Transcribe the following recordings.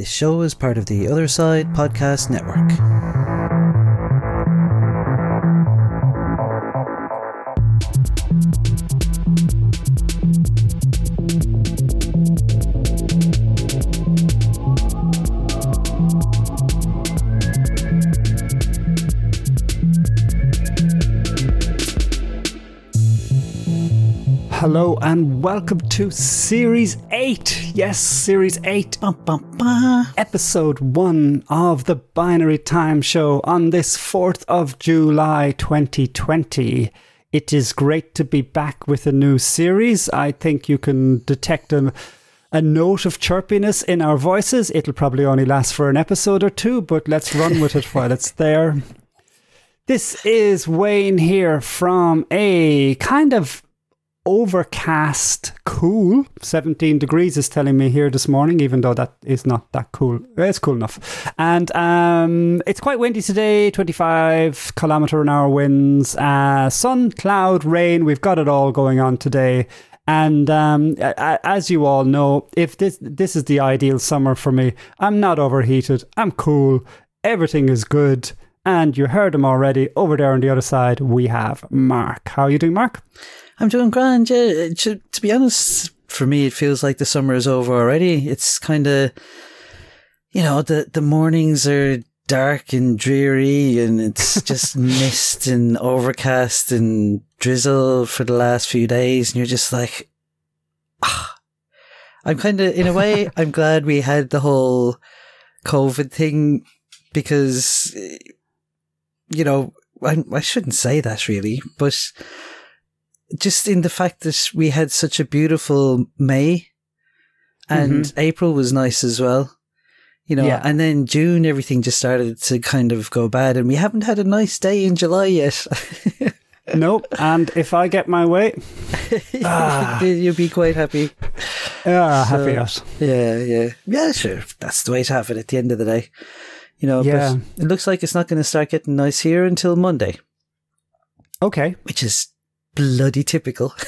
This show is part of the Other Side Podcast Network. Welcome to Series 8. Yes, Series 8, Bum, bum, bum. Episode 1 of the Binary Times Show on this 4th of July 2020. It is great to be back with a new series. I think you can detect a, a note of chirpiness in our voices. It'll probably only last for an episode or two, but let's run with it while it's there. This is Wayne here from a kind of overcast, cool. 17 degrees is telling me here this morning, even though that is not that cool. It's cool enough. And um, it's quite windy today 25 kilometer an hour winds, uh, sun, cloud, rain. We've got it all going on today. And um, as you all know, if this this is the ideal summer for me, I'm not overheated. I'm cool. Everything is good. And you heard him already. Over there on the other side, we have Mark. How are you doing, Mark? I'm doing grand, yeah. Should- to be honest, for me, it feels like the summer is over already. It's kind of, you know, the, the mornings are dark and dreary and it's just mist and overcast and drizzle for the last few days. And you're just like, ah. I'm kind of, in a way, I'm glad we had the whole COVID thing because, you know, I, I shouldn't say that really, but just in the fact that we had such a beautiful May and April was nice as well. You know, Yeah. and then June everything just started to kind of go bad and we haven't had a nice day in July yet. nope. And if I get my way, Ah. You'll be quite happy. ah, So- happy out. Yeah, yeah. Yeah, sure. That's the way to have it at the end of the day. You know, Yeah. but it looks like it's not going to start getting nice here until Monday, Okay. which is bloody typical.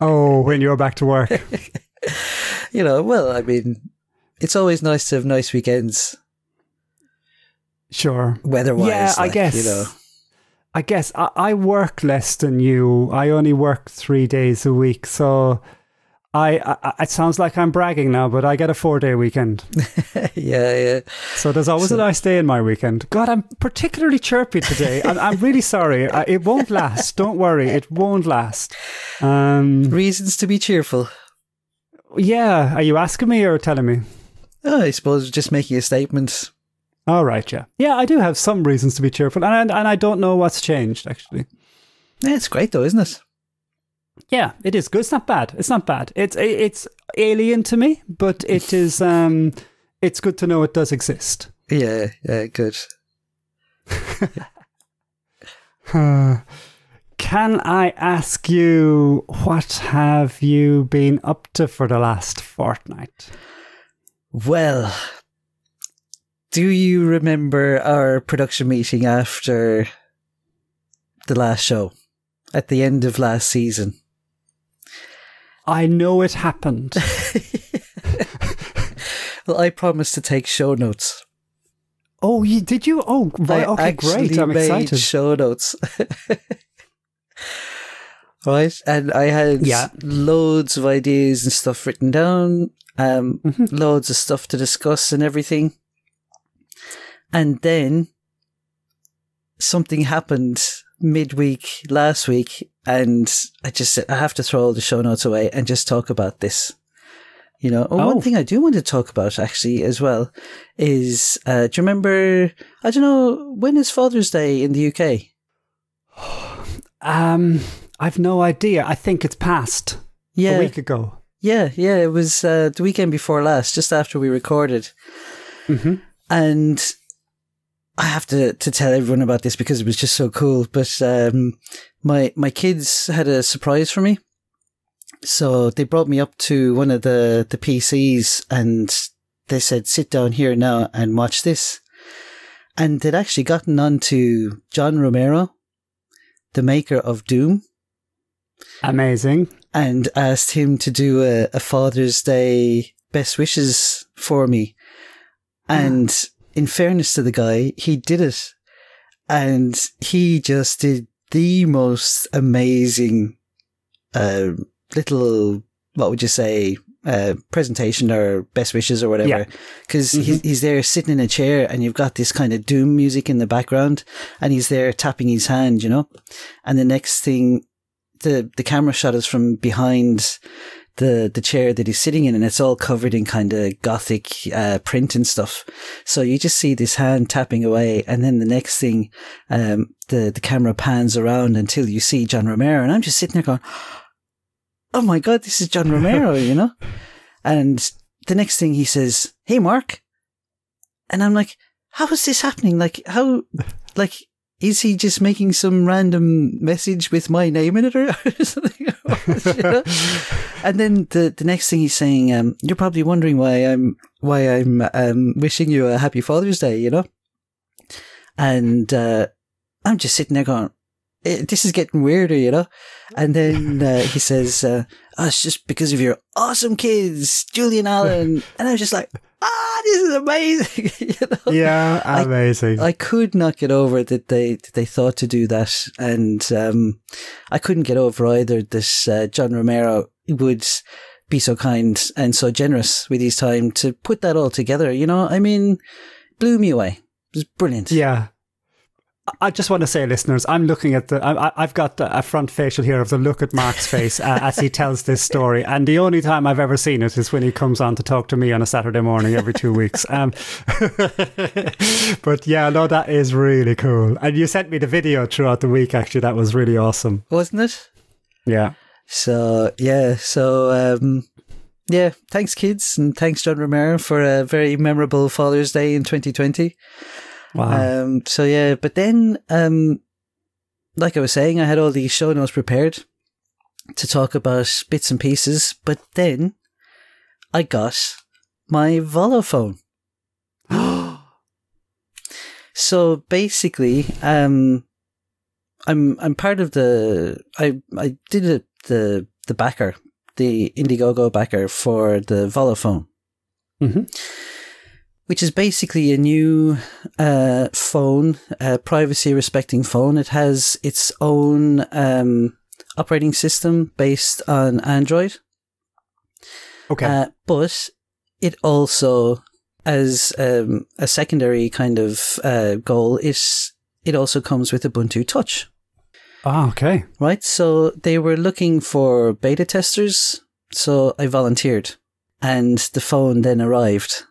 Oh, when you're back to work. you know, well, I mean, it's always nice to have nice weekends Sure. weather-wise. Yeah, I guess. you know. I guess I, I work less than you. I only work three days a week, so I, I it sounds like I'm bragging now, but I get a four day weekend. yeah, yeah. So there's always a nice day in my weekend. God, I'm particularly chirpy today. I'm, I'm really sorry. I, it won't last. Don't worry, it won't last. Um, Reasons to be cheerful. yeah, are you asking me or telling me? Oh, I suppose just making a statement. All right, yeah, yeah. I do have some reasons to be cheerful, and and I don't know what's changed actually. Yeah, it's great though, isn't it? Yeah, it is good. It's not bad. It's not bad. It's it's alien to me, but it is. Um, it's good to know it does exist. Yeah, yeah, good. Can I ask you what have you been up to for the last fortnight? Well, do you remember our production meeting after the last show at the end of last season? I know it happened. Well, I promised to take show notes. oh, you, did you? Oh, right. I Okay, great. I'm made excited. show notes. right, and I had Yeah. loads of ideas and stuff written down. Um, Mhm. loads of stuff to discuss and everything. And then something happened midweek last week, and I just said I have to throw all the show notes away and just talk about this. You know, oh, Oh. one thing I do want to talk about actually as well is uh, do you remember? I don't know when is Father's Day in the UK? Um, I've no idea. I think it's past a week ago. yeah, yeah. It was uh, the weekend before last, just after we recorded. hmm and I have to, to tell everyone about this because it was just so cool. But um, my my kids had a surprise for me, so they brought me up to one of the the PCs and they said, "Sit down here now and watch this." And they'd actually gotten onto John Romero, the maker of Doom, Amazing. and asked him to do a, a Father's Day best wishes for me. And in fairness to the guy, he did it. And he just did the most amazing uh, little, what would you say, uh, presentation or best wishes or whatever. Because Mhm. he's, he's there sitting in a chair and you've got this kind of doom music in the background and he's there tapping his hand, you know? And the next thing, the, the camera shot is from behind the, the chair that he's sitting in and it's all covered in kind of gothic, uh, print and stuff. So you just see this hand tapping away and then the next thing, um, the, the camera pans around until you see John Romero and I'm just sitting there going, Oh my God, this is John Romero, you know? And the next thing he says, Hey, Mark. And I'm like, how is this happening? Like, how, like, is he just making some random message with my name in it or something? You know? And then the, the next thing he's saying, um, you're probably wondering why I'm, why I'm, um, wishing you a happy Father's Day, you know? And, uh, I'm just sitting there going, eh, this is getting weirder, you know? And then, uh, he says, uh, oh, it's just because of your awesome kids, Julian Allen. And I was just like, ah, this is amazing. you know? yeah, amazing. I could not get over that they that they thought to do that, and um, I couldn't get over either this uh, John Romero would be so kind and so generous with his time to put that all together. You know, I mean, blew me away. It was brilliant. Yeah. I just want to say, listeners, I'm looking at the. I, I've got a front facial here of the look at Mark's face uh, as he tells this story, and the only time I've ever seen it is when he comes on to talk to me on a Saturday morning every two weeks. Um, but yeah, no, that is really cool. And you sent me the video throughout the week. Actually, that was really awesome. wasn't it? Yeah. So yeah, so um, yeah, thanks kids, and thanks John Romero for a very memorable Father's Day in 2020. Wow. Um, so yeah, but then, um, like I was saying, I had all these show notes prepared to talk about bits and pieces, but then I got my Volla phone. So basically, um, I'm I'm part of the I I did it the the backer the Indiegogo backer for the Volla phone Mhm. Which is basically a new uh, phone, a privacy respecting phone. It has its own um, operating system based on Android, Okay. uh, but it also, as um, a secondary kind of uh, goal, is it also comes with Ubuntu Touch. oh, okay. Right, so they were looking for beta testers, so I volunteered, and the phone then arrived,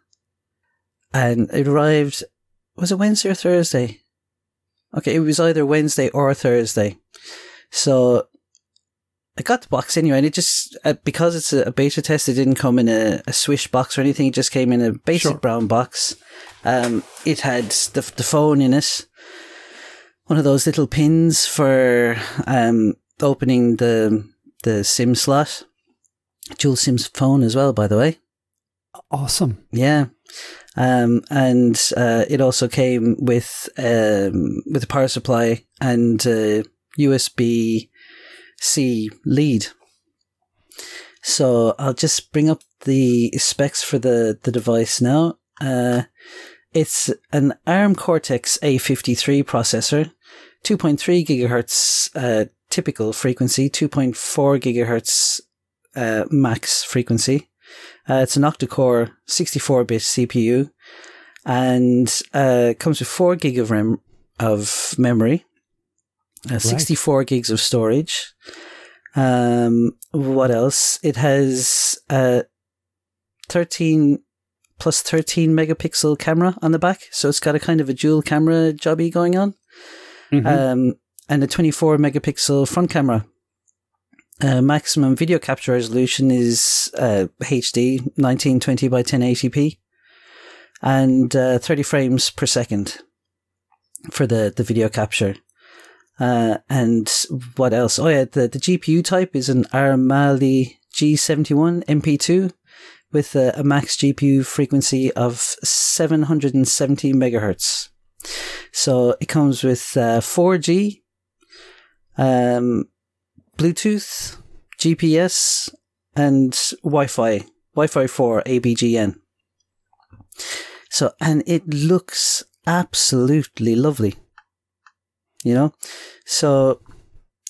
and it arrived. Was it Wednesday or Thursday? Okay, it was either Wednesday or Thursday. So I got the box anyway, and it just uh, because it's a, beta test, it didn't come in a, a swish box or anything. It just came in a basic Sure. brown box. Um, it had the the phone in it, one of those little pins for um opening the the SIM slot, dual SIM phone as well. By the way, Awesome. yeah. Um, and uh, it also came with um, with a power supply and USB C lead. So I'll just bring up the specs for the, the device now. Uh, it's an ARM Cortex A53 processor, 2.3 gigahertz uh, typical frequency, 2.4 gigahertz uh, max frequency. Uh, it's an octa-core 64-bit CPU, and uh, comes with four gig of RAM of memory, uh, 64 gigs of storage. Um, what else? It has uh, 13 plus 13 megapixel camera on the back, so it's got a kind of a dual camera jobby going on, Mhm. um, and a 24 megapixel front camera. Uh, maximum video capture resolution is uh, HD 1920 by 1080p and uh, 30 frames per second for the, the video capture. Uh, and what else? Oh yeah, the, the GPU type is an ARM Mali G71 MP2 with a, a max GPU frequency of 770 megahertz. So it comes with uh, 4G, um, Bluetooth, GPS, and Wi-Fi. Wi-Fi 4 ABGN. So, and it looks absolutely lovely. You know? So,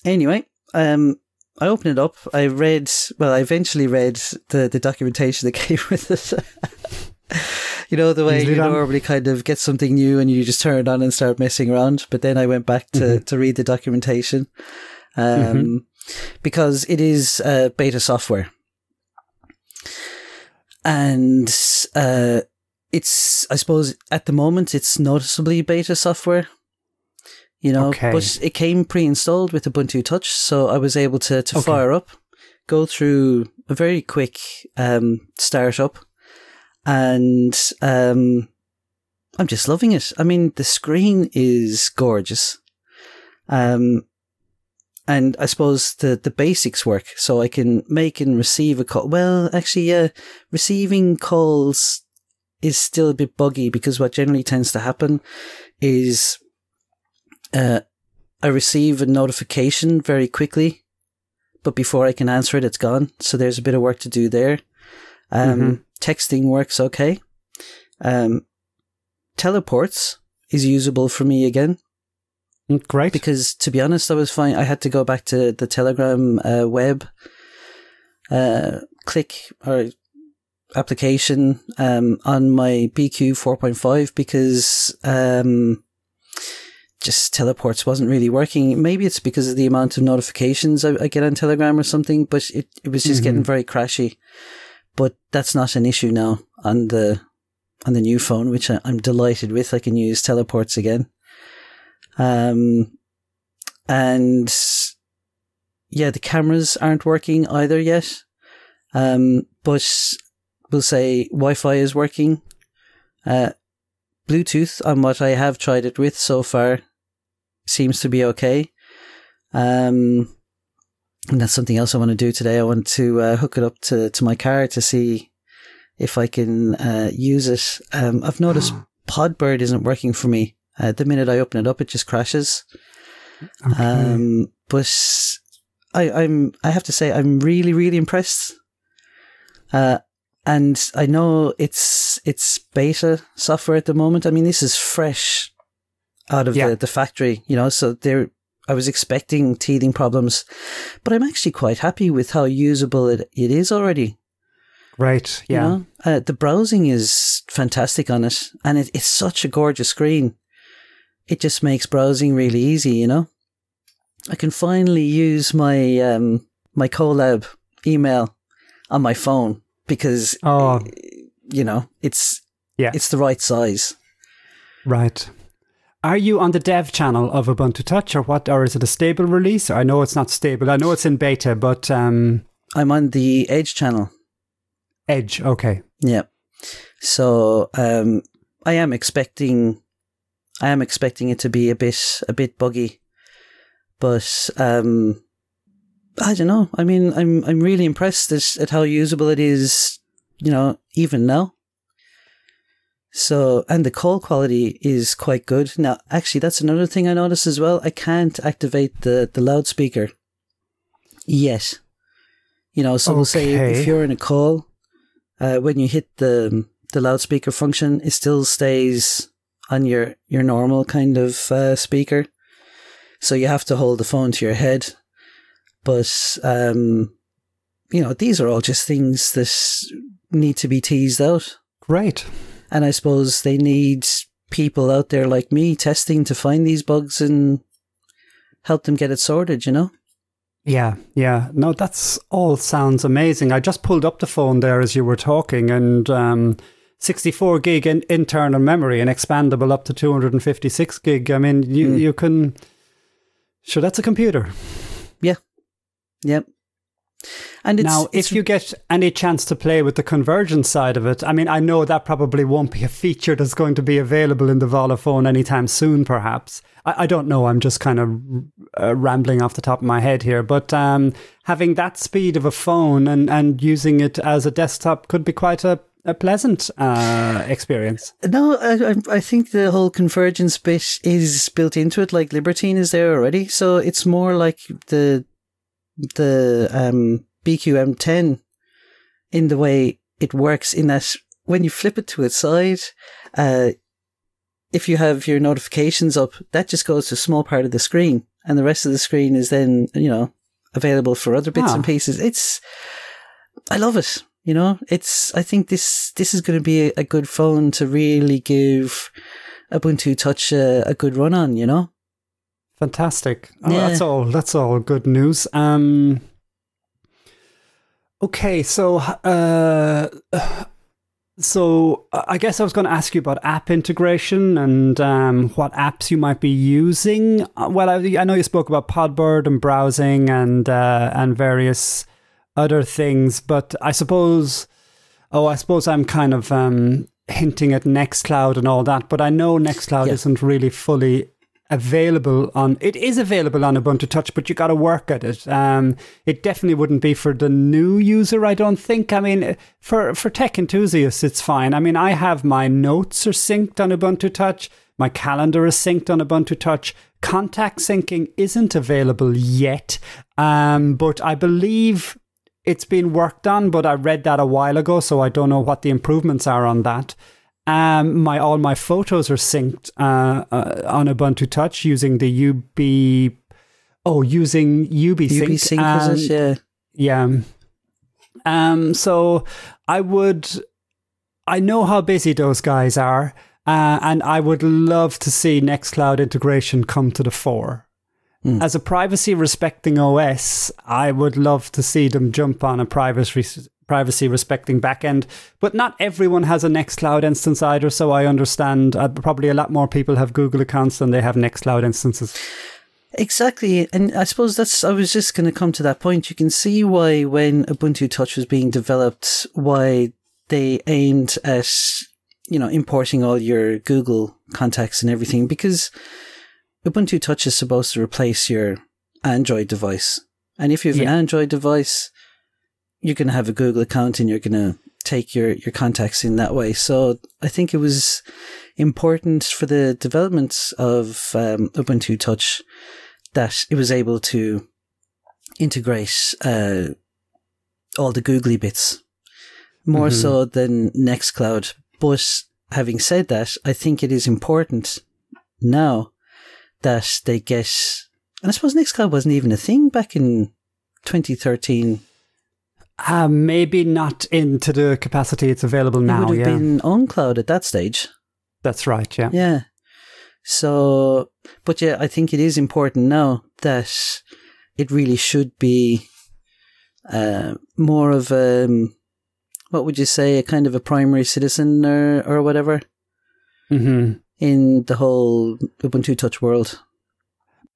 anyway, um, I opened it up. I read, well, I eventually read the, the documentation that came with it. you know, the way you normally kind of get something new and you just turn it on and start messing around. But then I went back to, Mhm. to read the documentation um, Mhm. Because it is uh, beta software. And uh, it's, I suppose, at the moment, it's noticeably beta software. You know, Okay. but it came pre-installed with Ubuntu Touch, so I was able to to Okay. fire up, go through a very quick um, startup, and um, I'm just loving it. I mean, the screen is gorgeous, um, and I suppose the the basics work. So I can make and receive a call. Well, actually, yeah, receiving calls is still a bit buggy because what generally tends to happen is uh, I receive a notification very quickly, but before I can answer it, it's gone. So there's a bit of work to do there. Um, Mhm. Texting works okay. Um, TELEports is usable for me again Great. because, to be honest, I was fine. I had to go back to the Telegram uh, web, uh, click or application um, on my BQ 4.5 because um, just TELEports wasn't really working. Maybe it's because of the amount of notifications I, I get on Telegram or something, but it, it was just Mhm. getting very crashy. But that's not an issue now on the on the new phone, which I, I'm delighted with. I can use TELEports again. Um, and yeah, the cameras aren't working either yet. Um, but we'll say Wi-Fi is working. Uh, Bluetooth on what I have tried it with so far seems to be okay. Um, and that's something else I want to do today. I want to uh, hook it up to, to my car to see if I can uh, use it. Um, I've noticed Podbird isn't working for me. Uh, the minute I open it up, it just crashes. Okay. Um, but I, I'm, I have to say, I'm really, really impressed. Uh, and I know it's, it's beta software at the moment. I mean, this is fresh out of Yeah. the, the factory, you know, so there, I was expecting teething problems, but I'm actually quite happy with how usable it, it is already. Right. you Yeah. know? Uh, the browsing is fantastic on it, and it, it's such a gorgeous screen. It just makes browsing really easy, you know. I can finally use my um, my Kolab email on my phone because Oh, you know it's Yeah. it's the right size. right. Are you on the dev channel of Ubuntu Touch or what? Or is it a stable release? I know it's not stable. I know it's in beta, but um, I'm on the Edge channel. Edge. Okay. Yeah. So um, I am expecting, I am expecting it to be a bit a bit buggy, but um, I don't know. I mean, I'm I'm really impressed at, at how usable it is. You know, even now. So, and the call quality is quite good. Now, actually, that's another thing I noticed as well. I can't activate the, the loudspeaker yet. You know, so we'll say if you're in a call, uh, when you hit the the loudspeaker function, it still stays on your your normal kind of uh, speaker. So you have to hold the phone to your head. But um, you know, these are all just things that need to be teased out. Right. And I suppose they need people out there like me testing to find these bugs and help them get it sorted, you know? Yeah, yeah. No, that's all sounds amazing. I just pulled up the phone there as you were talking, and um, 64 gig in internal memory and expandable up to 256 gig. I mean, you Mm. you can. Sure, that's a computer. Yeah. Yep. And it's, now, if you get any chance to play with the convergence side of it, I mean, I know that probably won't be a feature that's going to be available in the Volla phone anytime soon, perhaps. I, I don't know. I'm just kind of uh, rambling off the top of my head here. But um, having that speed of a phone and, and using it as a desktop could be quite a, a pleasant uh, experience. No, I, I- I think the whole convergence bit is built into it. Like Libertine is there already, so it's more like the the um, BQM10 in the way it works. In that when you flip it to its side, uh, if you have your notifications up, that just goes to a small part of the screen, and the rest of the screen is then you know available for other bits Ah. and pieces. It's I love it. You know, it's I think this this is going to be a, a good phone to really give Ubuntu Touch a, a good run on. You know, Fantastic. Oh, Yeah. That's all. That's all good news. Um. Okay, so uh, so I guess I was going to ask you about app integration and um, what apps you might be using. Uh, Well, I, I know you spoke about Podbird and browsing and uh, and various other things, but I suppose, oh, I suppose I'm kind of um, hinting at Nextcloud and all that. But I know Nextcloud Yeah. isn't really fully available on it is available on ubuntu touch but you got to work at it um it definitely wouldn't be for the new user i don't think i mean for for tech enthusiasts it's fine i mean i have my notes are synced on ubuntu touch my calendar is synced on ubuntu touch contact syncing isn't available yet um but i believe it's been worked on but i read that a while ago so i don't know what the improvements are on that um, my all my photos are synced uh, uh, on Ubuntu Touch using the UB. Oh, using UB Sync. UBsync and- is it? Yeah. yeah. Um. So I would. I know how busy those guys are, uh, and I would love to see Nextcloud integration come to the fore. Hmm. As a privacy respecting OS, I would love to see them jump on a privacy privacy respecting backend. But not everyone has a Nextcloud instance either, so I understand. Uh, probably a lot more people have Google accounts than they have Nextcloud instances. Exactly. And I suppose that's, I was just going to come to that point. You can see why when Ubuntu Touch was being developed, why they aimed at, you know, importing all your Google contacts and everything, because Ubuntu Touch is supposed to replace your Android device. And if you have Yeah. an Android device, you're going to have a Google account and you're going to take your, your contacts in that way. So I think it was important for the development of um, Ubuntu Touch that it was able to integrate uh, all the googly bits more Mhm. so than Nextcloud. But having said that, I think it is important now that they get. And I suppose Nextcloud wasn't even a thing back in 2013. Uh, maybe not into the capacity it's available now. it would have Yeah, been ownCloud at that stage. that's right. Yeah. Yeah. So, but yeah, I think it is important now that it really should be uh, more of a, um, what would you say, a kind of a primary citizen or, or whatever hmm in the whole Ubuntu Touch world.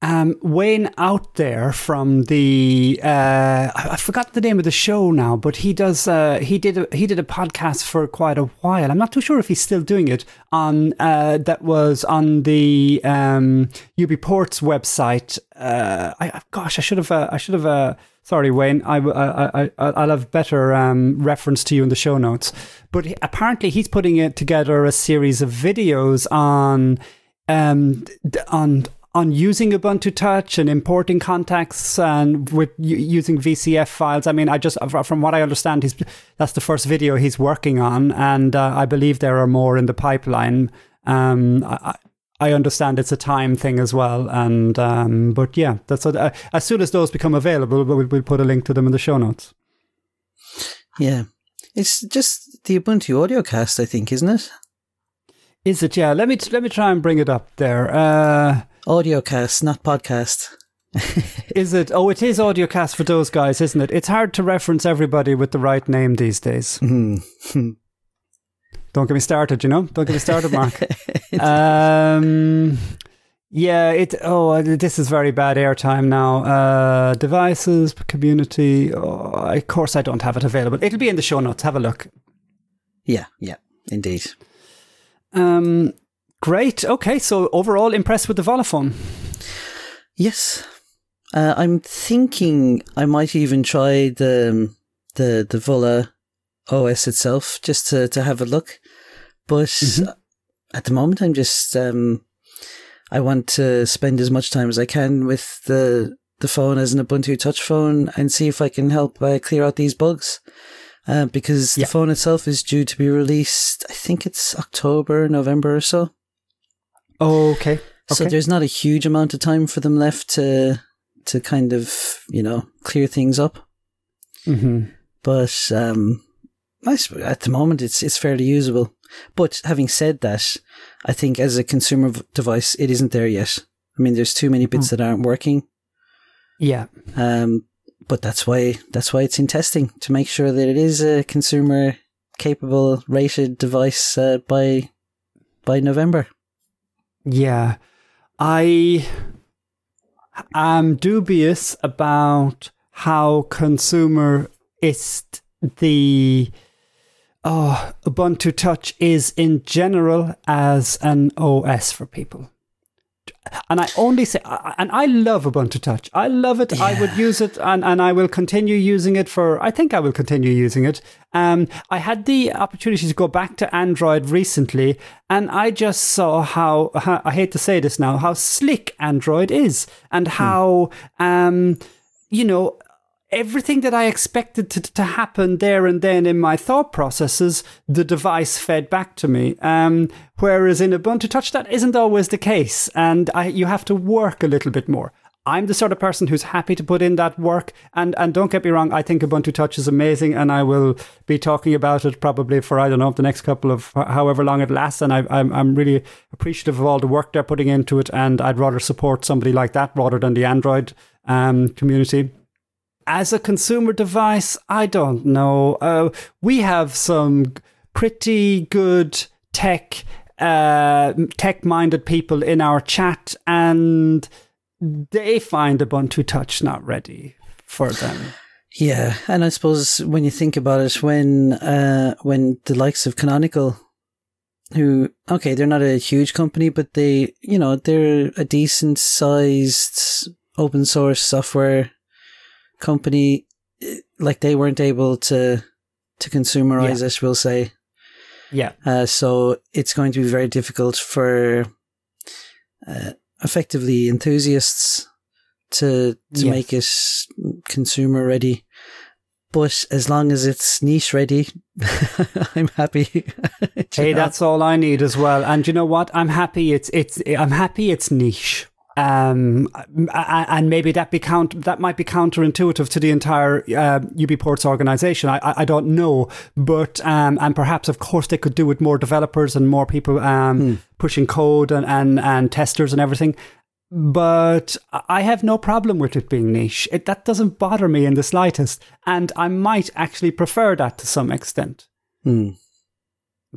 Um, Wayne out there from the uh, I I forgot the name of the show now, but he does uh, he did a, he did a podcast for quite a while. I'm not too sure if he's still doing it on uh, that was on the um, website. Uh, I, gosh, I should have uh, I should have. Uh, sorry, Wayne. I, I, I, I'll have better um, reference to you in the show notes. But apparently, he's putting it together a series of videos on um, on on using Ubuntu Touch and importing contacts and with using VCF files. I mean, I just from what I understand, he's that's the first video he's working on, and uh, I believe there are more in the pipeline. Um, I, I understand it's a time thing as well, and um, but yeah, that's what, uh, as soon as those become available, we'll, we'll put a link to them in the show notes. Yeah. It's just the Ubuntu Audiocast, I think, isn't it? Is it? Yeah. Let me let me try and bring it up there. Uh, Audiocast, not podcast. Is it? Oh, it is audiocast for those guys, isn't it? It's hard to reference everybody with the right name these days. Mhm. Don't get me started, you know? Don't get me started, Mark. um, yeah, it. Oh, this is very bad airtime now. Uh, devices, community. Oh, of course, I don't have it available. It'll be in the show notes. Have a look. yeah, yeah, indeed. Um, great. Okay, so overall, impressed with the Volla phone. Yes, uh, I'm thinking I might even try the the the Volla OS itself just to to have a look. But Mhm. at the moment, I'm just um, I want to spend as much time as I can with the the phone as an Ubuntu Touch phone and see if I can help uh, clear out these bugs. uh, because Yeah. the phone itself is due to be released. I think it's October, November or so. Okay. So there's not a huge amount of time for them left to to kind of you know clear things up. hmm But um, I at the moment it's it's fairly usable. But having said that, I think as a consumer v- device, it isn't there yet. I mean, there's too many bits that aren't working. Yeah. Um, but that's why that's why it's in testing to make sure that it is a consumer capable rated device uh, by by November. Yeah. I am dubious about how consumerist the oh, Ubuntu Touch is in general as an OS for people. And I only say, and I love Ubuntu Touch. I love it. I would use it, and, and I will continue using it for. I think I will continue using it. Um, I had the opportunity to go back to Android recently, and I just saw how, how I hate to say this now, how slick Android is, and how um, you know everything that I expected to, to happen there and then in my thought processes, the device fed back to me. Um, whereas in Ubuntu Touch, that isn't always the case, and I, you have to work a little bit more. I'm the sort of person who's happy to put in that work, and, and don't get me wrong, I think Ubuntu Touch is amazing, and I will be talking about it probably for I don't know the next couple of however long it lasts, and I, I'm I'm really appreciative of all the work they're putting into it, and I'd rather support somebody like that rather than the Android um, community as a consumer device, I don't know. Uh, we have some pretty good tech uh, tech minded people in our chat, and they find Ubuntu Touch not ready for them. Yeah, and I suppose when you think about it, when uh, when the likes of Canonical, who okay, they're not a huge company, but they you know they're a decent sized open source software company, eh, like they weren't able to to consumerize it, we'll say. Yeah, Uh, so it's going to be very difficult for uh, effectively enthusiasts to to Yes. make it consumer ready. But as long as it's niche ready, I'm happy. Hey, know? that's all I need as well. And you know what? I'm happy. It's it's. I'm happy. It's niche. Um, and maybe that be count that might be counterintuitive to the entire uh, UBports organization. I, I don't know, but um, and perhaps of course they could do with more developers and more people um pushing code and, and and testers and everything. But I have no problem with it being niche. It, that doesn't bother me in the slightest, and I might actually prefer that to some extent. Hmm.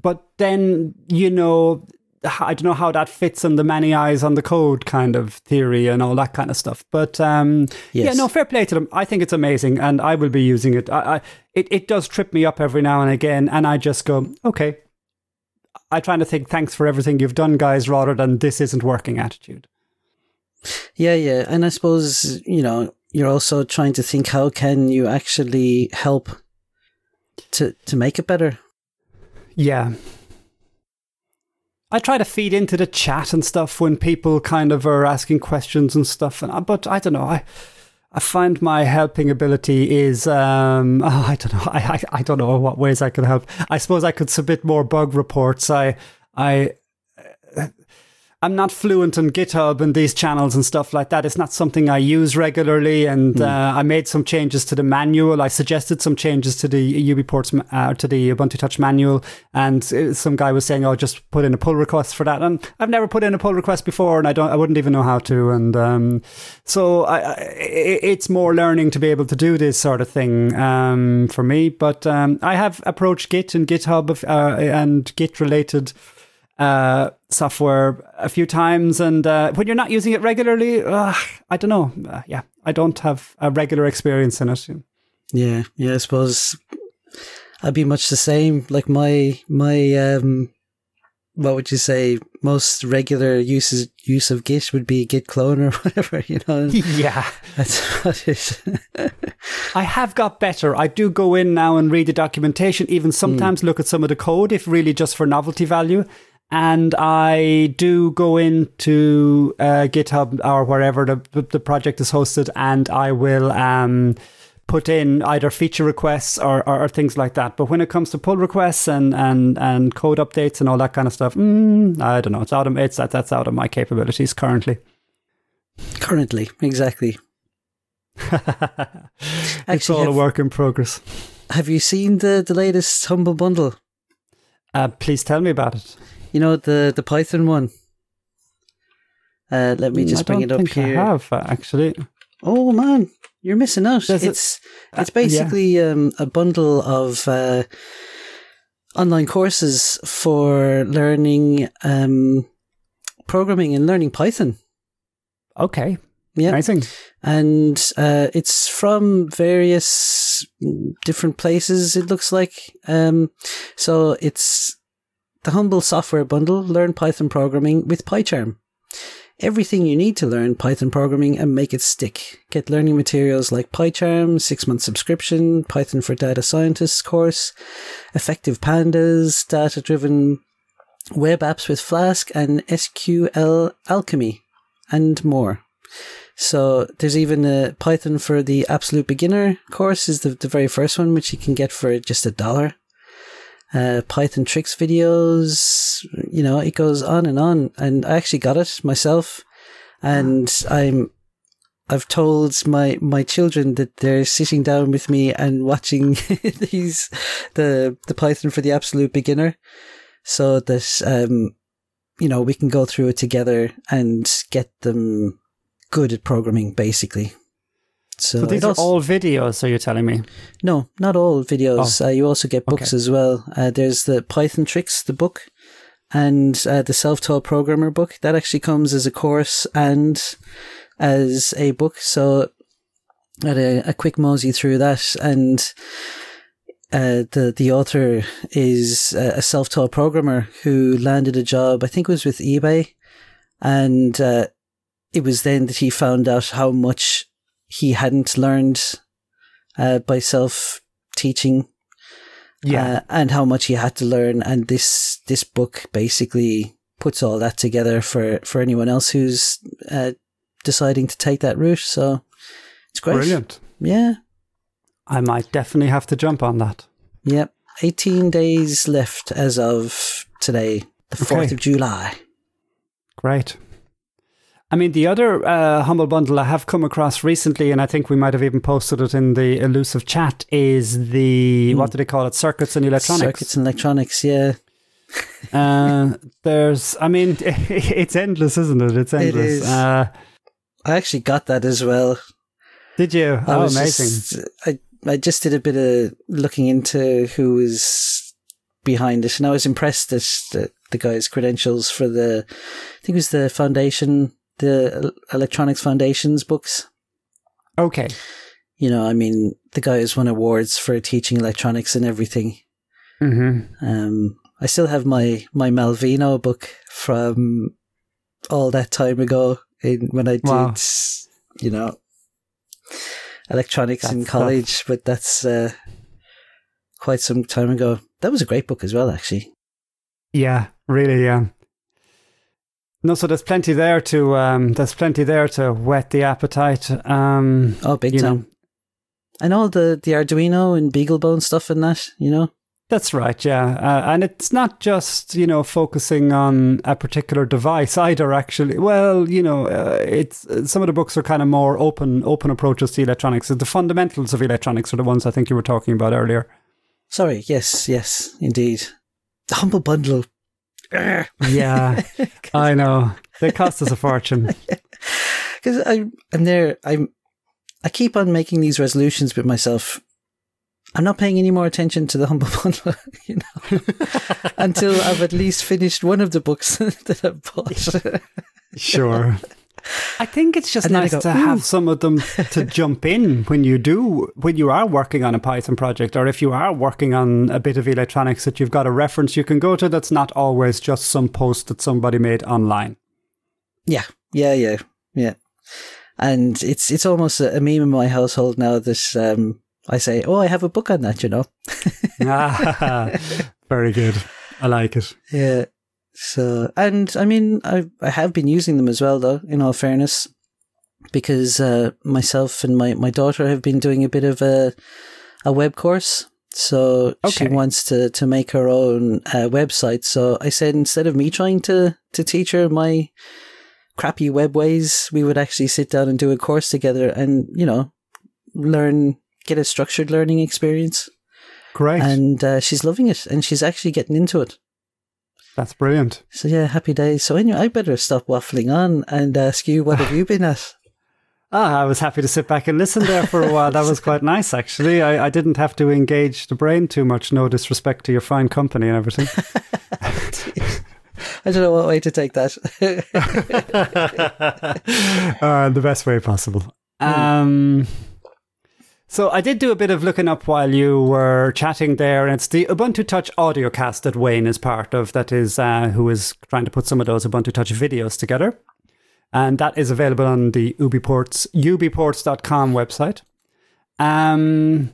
But then, you know, I don't know how that fits in the many eyes on the code kind of theory and all that kind of stuff. But um, yeah, no, fair play to them. I think it's amazing, and I will be using it. I, I, it. It does trip me up every now and again, and I just go, okay. I try to think, thanks for everything you've done, guys, rather than this isn't working attitude. Yeah, yeah, and I suppose you know you're also trying to think how can you actually help to to make it better. Yeah. I try to feed into the chat and stuff when people kind of are asking questions and stuff, and I- but I don't know. I I find my helping ability is um, oh, I don't know. I, I I don't know what ways I can help. I suppose I could submit more bug reports. I I I'm not fluent on GitHub and these channels and stuff like that. It's not something I use regularly, and uh, I made some changes to the manual. I suggested some changes to the UBports uh, to the Ubuntu Touch manual, and uh, some guy was saying, "Oh, just put in a pull request for that." And I've never put in a pull request before, and I don't, I wouldn't even know how to. And um, so I, I, i- it's more learning to be able to do this sort of thing um, for me. But um, I have approached Git and GitHub uh, and Git related uh, software a few times, and uh, when you're not using it regularly, uh, I don't know. Uh, yeah, I don't have a regular experience in it. Yeah, yeah. I suppose I'd be much the same. Like my my um, what would you say? Most regular uses use of Git would be Git clone or whatever. You know, yeah, that's what it. I have got better. I do go in now and read the documentation, even sometimes look at some of the code, if really just for novelty value. And I do go into uh, GitHub or wherever the, the project is hosted, and I will um, put in either feature requests or, or, or, things like that. But when it comes to pull requests and, and, and code updates and all that kind of stuff, mm, I don't know. It's out of it's that that's out of my capabilities currently. Currently, exactly. it's Actually, all have, a work in progress. Have you seen the the latest Humble Bundle? Uh, please tell me about it. You know the the Python one. Uh, let me mm, just bring it up here. I have actually. Oh man, you're missing out. Does it's it, uh, it's basically yeah. um, a bundle of uh, online courses for learning um, programming and learning Python. Okay. Yeah. Amazing. And uh, it's from various different places, it looks like. Um, so it's the Humble Software Bundle, Learn Python Programming with PyCharm everything you need to learn Python programming and make it stick. Get learning materials like PyCharm, six month subscription, Python for Data Scientists course, effective pandas, data driven web apps with Flask and SQL Alchemy, and more. So there's even a Python for the absolute beginner course is the, the very first one, which you can get for just a dollar uh, Python tricks videos. You know, it goes on and on. And I actually got it myself, and I'm. I've told my my children that they're sitting down with me and watching these the the Python for the absolute beginner, so that um, you know we can go through it together and get them good at programming, basically. So, so these are all videos, so you're telling me? No, not all videos. Oh. Uh, you also get books okay. as well. Uh, there's the Python Tricks, the book, and uh, the Self Taught Programmer book. That actually comes as a course and as a book. So I had a, a quick mosey through that. And uh, the, the author is a self taught programmer who landed a job, I think it was with eBay. And uh, it was then that he found out how much he hadn't learned uh, by self teaching. Yeah, uh, and how much he had to learn, and this this book basically puts all that together for for anyone else who's uh, deciding to take that route. So it's great. Brilliant. Yeah, I might definitely have to jump on that. Yep, eighteen days left as of today, the fourth okay. of July. Great. I mean, the other uh, Humble Bundle I have come across recently, and I think we might have even posted it in the elusive chat, is the, mm. what do they call it? Circuits and Electronics. Circuits and Electronics, yeah. uh, there's, I mean, it's endless, isn't it? It's endless. It is. Uh, I actually got that as well. Did you? I oh, amazing. Just, I, I just did a bit of looking into who was behind it, and I was impressed at the, the guy's credentials for the, I think it was the foundation the Electronics Foundation's books. Okay. You know, I mean, the guy has won awards for teaching electronics and everything. Mm-hmm. Um, I still have my my Malvino book from all that time ago in, when I wow. did, you know, electronics that's in college, tough. but that's uh, quite some time ago. That was a great book as well, actually. Yeah, really, yeah. No, so there's plenty there to um, there's plenty there to whet the appetite. Um, oh, big time! Know. And all the the Arduino and BeagleBone stuff and that, you know. That's right, yeah, uh, and it's not just you know focusing on a particular device either. Actually, well, you know, uh, it's some of the books are kind of more open open approaches to electronics. The fundamentals of electronics are the ones I think you were talking about earlier. Sorry, yes, yes, indeed. The humble bundle yeah, I know. They cost us a fortune. Because I, I'm there. I'm. I keep on making these resolutions with myself. I'm not paying any more attention to the humble bundle, you know, until I've at least finished one of the books that I've bought. sure. I think it's just and nice go, to have some of them to jump in when you do, when you are working on a Python project, or if you are working on a bit of electronics that you've got a reference you can go to that's not always just some post that somebody made online. Yeah, yeah, yeah, yeah. And it's it's almost a, meme in my household now This um, I say, "Oh, I have a book on that," you know. ah, very good. I like it. Yeah. So, and I mean, I I have been using them as well, though. In all fairness, because uh, myself and my, my daughter have been doing a bit of a a web course. So she wants to, to make her own uh, website. So I said instead of me trying to, to teach her my crappy web ways, we would actually sit down and do a course together and, you know, learn, get a structured learning experience. Great. And uh, she's loving it and she's actually getting into it. That's brilliant. So yeah, happy days. So anyway, I better stop waffling on and ask you, what have you been at? Ah, I was happy to sit back and listen there for a while. That was quite nice, actually. I, I didn't have to engage the brain too much. No disrespect to your fine company and everything. I don't know what way to take that. uh, the best way possible. Um, so I did do a bit of looking up while you were chatting there, and it's the Ubuntu Touch audiocast that Wayne is part of. That is uh, who is trying to put some of those Ubuntu Touch videos together, and that is available on the UBports ubports.com website. Um,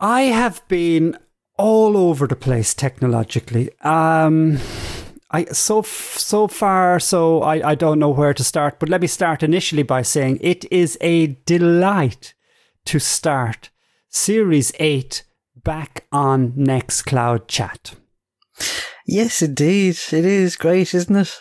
I have been all over the place technologically. Um, I so so far so I, I don't know where to start, but let me start initially by saying it is a delight to start Series 8 back on Nextcloud Chat. yes, indeed. It is great, isn't it?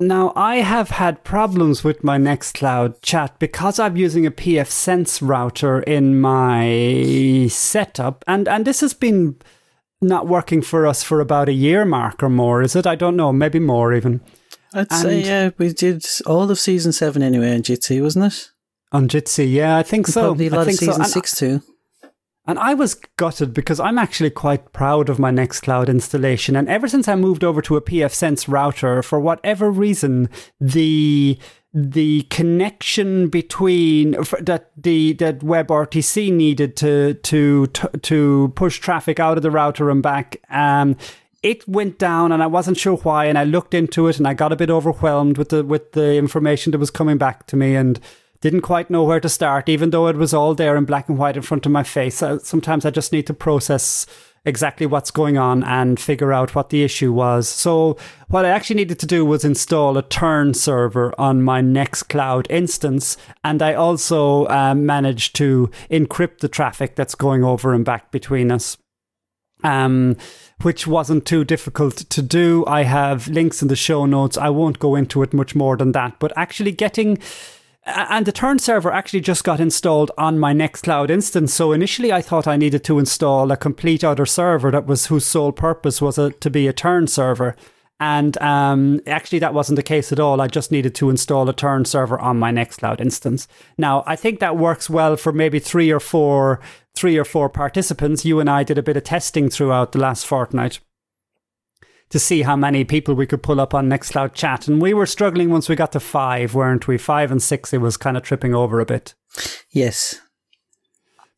Now, I have had problems with my Nextcloud chat because I'm using a pfSense router in my setup, and, and this has been not working for us for about a year mark or more, is it? I don't know, maybe more even. I'd say, yeah, we did all of season seven anyway on Jitsi, wasn't it? On Jitsi, yeah, I think so. Probably a lot of think so. season And- six too. And I was gutted because I'm actually quite proud of my Nextcloud installation. And ever since I moved over to a pfSense router, for whatever reason, the the connection between that the that WebRTC needed to to to push traffic out of the router and back, um, it went down, and I wasn't sure why. And I looked into it, and I got a bit overwhelmed with the with the information that was coming back to me, and didn't quite know where to start, even though it was all there in black and white in front of my face. Sometimes I just need to process exactly what's going on and figure out what the issue was. So, what I actually needed to do was install a turn server on my Nextcloud instance, and I also um, managed to encrypt the traffic that's going over and back between us um, which wasn't too difficult to do. I have links in the show notes. I won't go into it much more than that, but actually getting and the turn server actually just got installed on my Nextcloud instance. So initially, I thought I needed to install a complete other server that was whose sole purpose was a, to be a turn server. And um, actually, that wasn't the case at all. I just needed to install a turn server on my Nextcloud instance. Now, I think that works well for maybe three or four, three or four participants. You and I did a bit of testing throughout the last fortnight to see how many people we could pull up on Nextcloud chat. And we were struggling once we got to five, weren't we? Five and six, it was kind of tripping over a bit. Yes.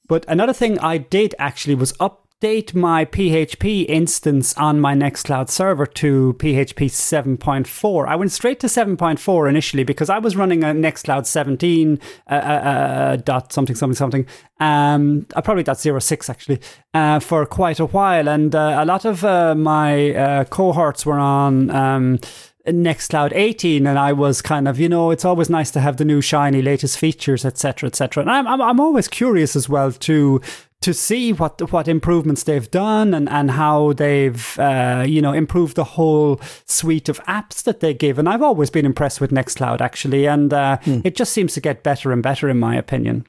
But another thing I did actually was update my PHP instance on my Nextcloud server to PHP 7.4. I went straight to 7.4 initially because I was running a Nextcloud 17 uh, uh, uh, dot something something something. Um, uh, probably dot 06 actually uh, for quite a while, and uh, a lot of uh, my uh, cohorts were on. Um, Nextcloud 18, and I was kind of, you know, it's always nice to have the new shiny latest features, etc., etc. And I'm, I'm I'm always curious as well to to see what what improvements they've done and and how they've uh, you know improved the whole suite of apps that they give. And I've always been impressed with Nextcloud actually, and uh, it just seems to get better and better in my opinion.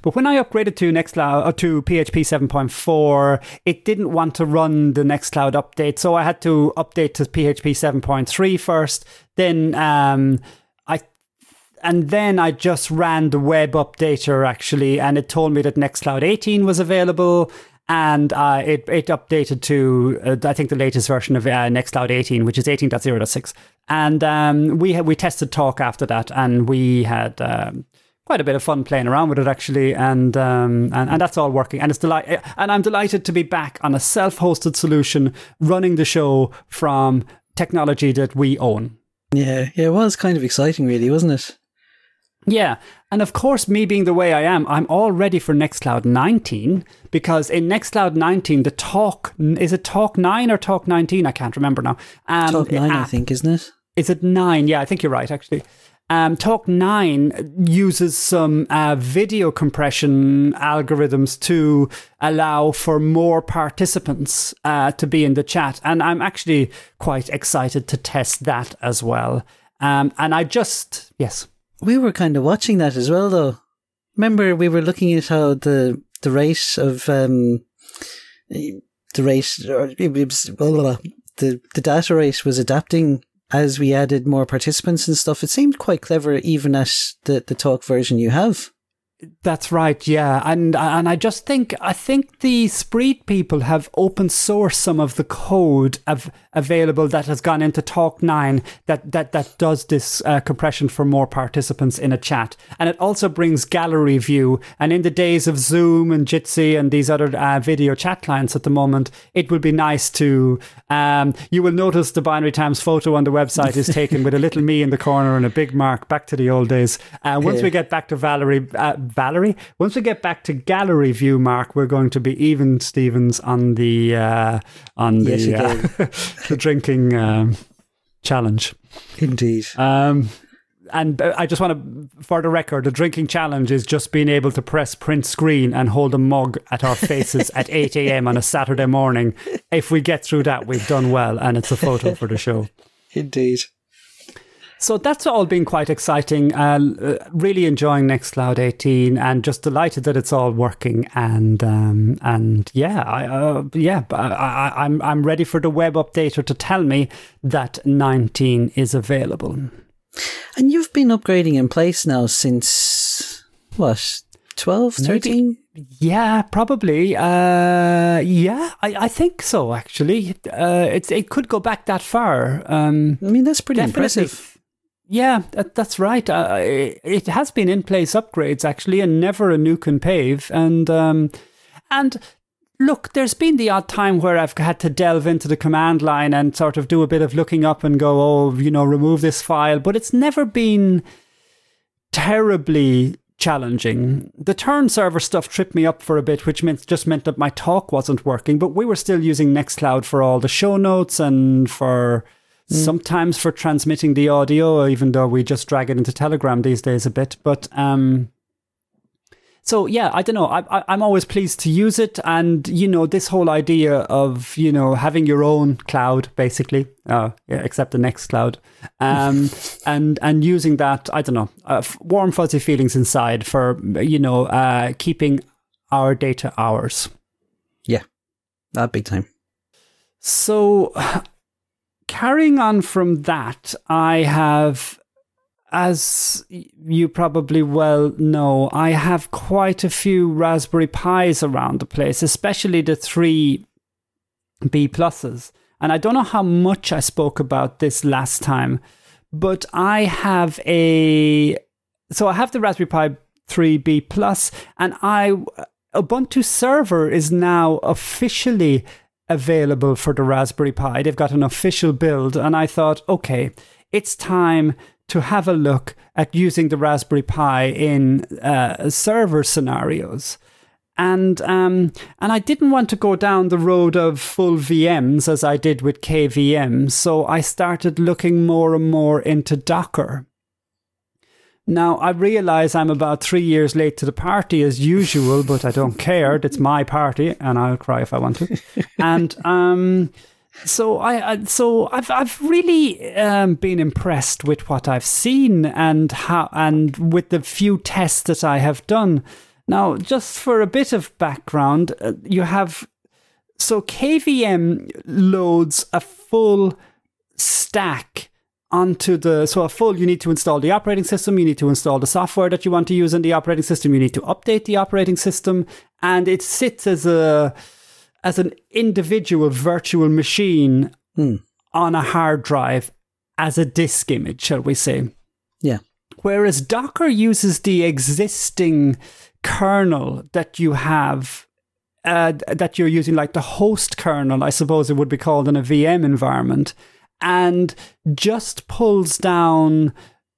But when I upgraded to Nextcloud uh, to PHP 7.4, it didn't want to run the Nextcloud update, so I had to update to PHP 7.3 first. Then um, and then I just ran the web updater actually, and it told me that Nextcloud 18 was available. And uh, it it updated to uh, I think the latest version of uh, Nextcloud 18, which is 18.0.6. And um, we we tested Talk after that, and we had um, quite a bit of fun playing around with it actually, and um, and, and that's all working. And it's delight, and I'm delighted to be back on a self-hosted solution, running the show from technology that we own. Yeah. Yeah. It was kind of exciting, really, wasn't it? Yeah, and of course, me being the way I am, I'm all ready for Nextcloud 19 because in Nextcloud 19, the talk is it talk 9 or talk 19? I can't remember now. Um, Talk nine, I think, isn't it? Is it 9? Yeah, I think you're right, actually. Um, Talk 9 uses some uh, video compression algorithms to allow for more participants uh, to be in the chat. And I'm actually quite excited to test that as well. Um, and I just, yes. We were kind of watching that as well, though. Remember, we were looking at how the the race of um, the race or it was, blah, blah, blah, the the data rate was adapting as we added more participants and stuff. It seemed quite clever, even at the the talk version you have. That's right, yeah, and and I just think I think the Spreed people have open sourced some of the code of, available that has gone into Talk Nine that that that does this uh, compression for more participants in a chat, and it also brings gallery view. And in the days of Zoom and Jitsi and these other uh, video chat clients at the moment, it will be nice to. Um, you will notice the Binary Times photo on the website is taken with a little me in the corner and a big mark back to the old days. Uh, once yeah. we get back to Valerie. Uh, Valerie. Once we get back to gallery view, Mark, we're going to be even Stevens on the uh, on the, yes, uh, the drinking um, challenge. Indeed. Um, and uh, I just want to, for the record, the drinking challenge is just being able to press print screen and hold a mug at our faces at 8 a.m. on a Saturday morning. If we get through that, we've done well, and it's a photo for the show. Indeed. So that's all been quite exciting. Uh, really enjoying Nextcloud 18, and just delighted that it's all working. And um, and yeah, I, uh, yeah, I, I, I'm I'm ready for the web updater to tell me that 19 is available. And you've been upgrading in place now since what 12, 13? Yeah, probably. Uh, yeah, I, I think so. Actually, uh, it it could go back that far. Um, I mean, that's pretty impressive. Yeah, that, that's right. Uh, it, it, has been in place upgrades actually, and never a nuke and pave. And um, and look, there's been the odd time where I've had to delve into the command line and sort of do a bit of looking up and go, oh, you know, remove this file. But it's never been terribly challenging. The turn server stuff tripped me up for a bit, which meant just meant that my talk wasn't working. But we were still using Nextcloud for all the show notes and for Mm. Sometimes for transmitting the audio, even though we just drag it into Telegram these days a bit. But um, so yeah, I don't know. I, I, am always pleased to use it, and you know this whole idea of you know having your own cloud, basically, uh, yeah, except the next cloud, um, and and using that. I don't know, uh, warm fuzzy feelings inside for you know uh, keeping our data ours. Yeah, that big time. So carrying on from that, I have, as you probably well know, I have quite a few Raspberry Pis around the place, especially the three B pluses. And I don't know how much I spoke about this last time, but I have a. So I have the Raspberry Pi 3B Plus, and I Ubuntu Server is now officially available for the Raspberry Pi. They've got an official build, and I thought, okay, it's time to have a look at using the Raspberry Pi in uh, server scenarios. And um, and I didn't want to go down the road of full VMs as I did with KVM, so I started looking more and more into Docker. Now, I realize I'm about three years late to the party as usual, but I don't care. It's my party, and I'll cry if I want to. and um, so I, so I've I've really um, been impressed with what I've seen and how and with the few tests that I have done. Now, just for a bit of background, uh, you have so KVM loads a full stack onto the so a full you need to install the operating system you need to install the software that you want to use in the operating system you need to update the operating system and it sits as a as an individual virtual machine hmm. on a hard drive as a disk image shall we say yeah whereas docker uses the existing kernel that you have uh, that you're using like the host kernel i suppose it would be called in a vm environment and just pulls down.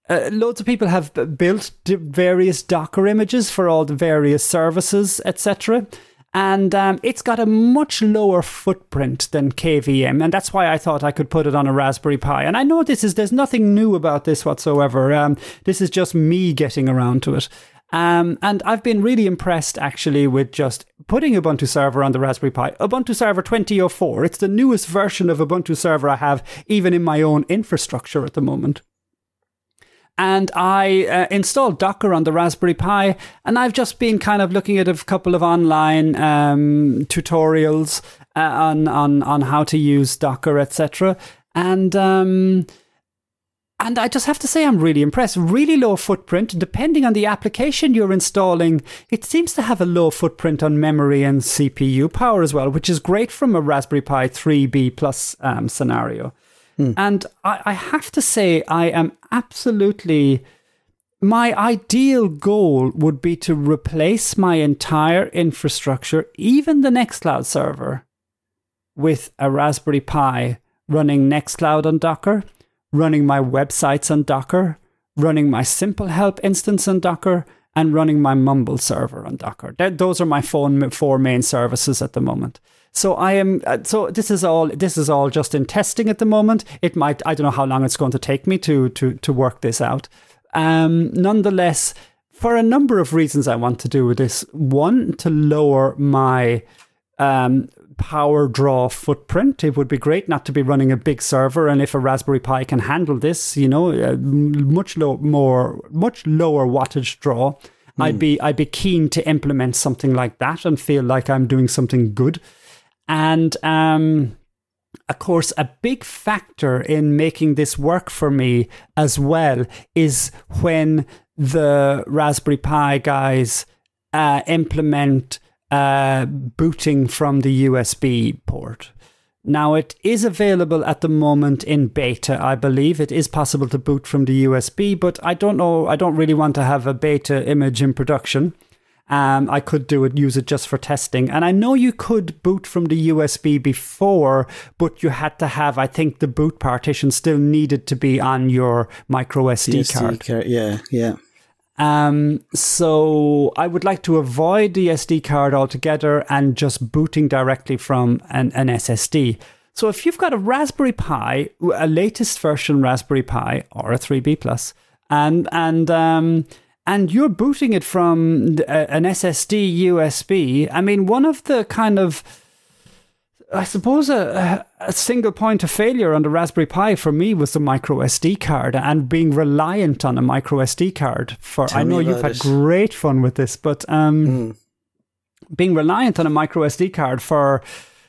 Uh, loads of people have built various Docker images for all the various services, etc. and um, it's got a much lower footprint than KVM, and that's why I thought I could put it on a Raspberry Pi. And I know this is there's nothing new about this whatsoever. Um, this is just me getting around to it. Um, and I've been really impressed actually with just putting Ubuntu Server on the Raspberry Pi. Ubuntu Server 2004. It's the newest version of Ubuntu Server I have, even in my own infrastructure at the moment and I uh, installed Docker on the Raspberry Pi, and I've just been kind of looking at a couple of online um, tutorials uh, on on on how to use Docker, etc. And um, and I just have to say, I'm really impressed. Really low footprint. Depending on the application you're installing, it seems to have a low footprint on memory and CPU power as well, which is great from a Raspberry Pi 3B plus um, scenario. Mm. And I, I have to say, I am absolutely. My ideal goal would be to replace my entire infrastructure, even the Nextcloud server, with a Raspberry Pi running Nextcloud on Docker, running my websites on Docker, running my Simple Help instance on Docker, and running my Mumble server on Docker. Those are my four main services at the moment. So I am. Uh, so this is all. This is all just in testing at the moment. It might. I don't know how long it's going to take me to to to work this out. Um, nonetheless, for a number of reasons, I want to do with this. One, to lower my um, power draw footprint. It would be great not to be running a big server, and if a Raspberry Pi can handle this, you know, uh, much low, more, much lower wattage draw. Mm. I'd be I'd be keen to implement something like that and feel like I'm doing something good. And um, of course, a big factor in making this work for me as well is when the Raspberry Pi guys uh, implement uh, booting from the USB port. Now, it is available at the moment in beta, I believe. It is possible to boot from the USB, but I don't know. I don't really want to have a beta image in production. Um, I could do it, use it just for testing. And I know you could boot from the USB before, but you had to have, I think, the boot partition still needed to be on your micro SD, SD card. card. Yeah, yeah. Um, so I would like to avoid the SD card altogether and just booting directly from an, an SSD. So if you've got a Raspberry Pi, a latest version Raspberry Pi or a 3B Plus, and and um, and you're booting it from an SSD USB. I mean, one of the kind of I suppose a, a, single point of failure on the Raspberry Pi for me was the micro SD card and being reliant on a micro SD card. For Tell I know you've had it. great fun with this, but um, mm. being reliant on a micro SD card for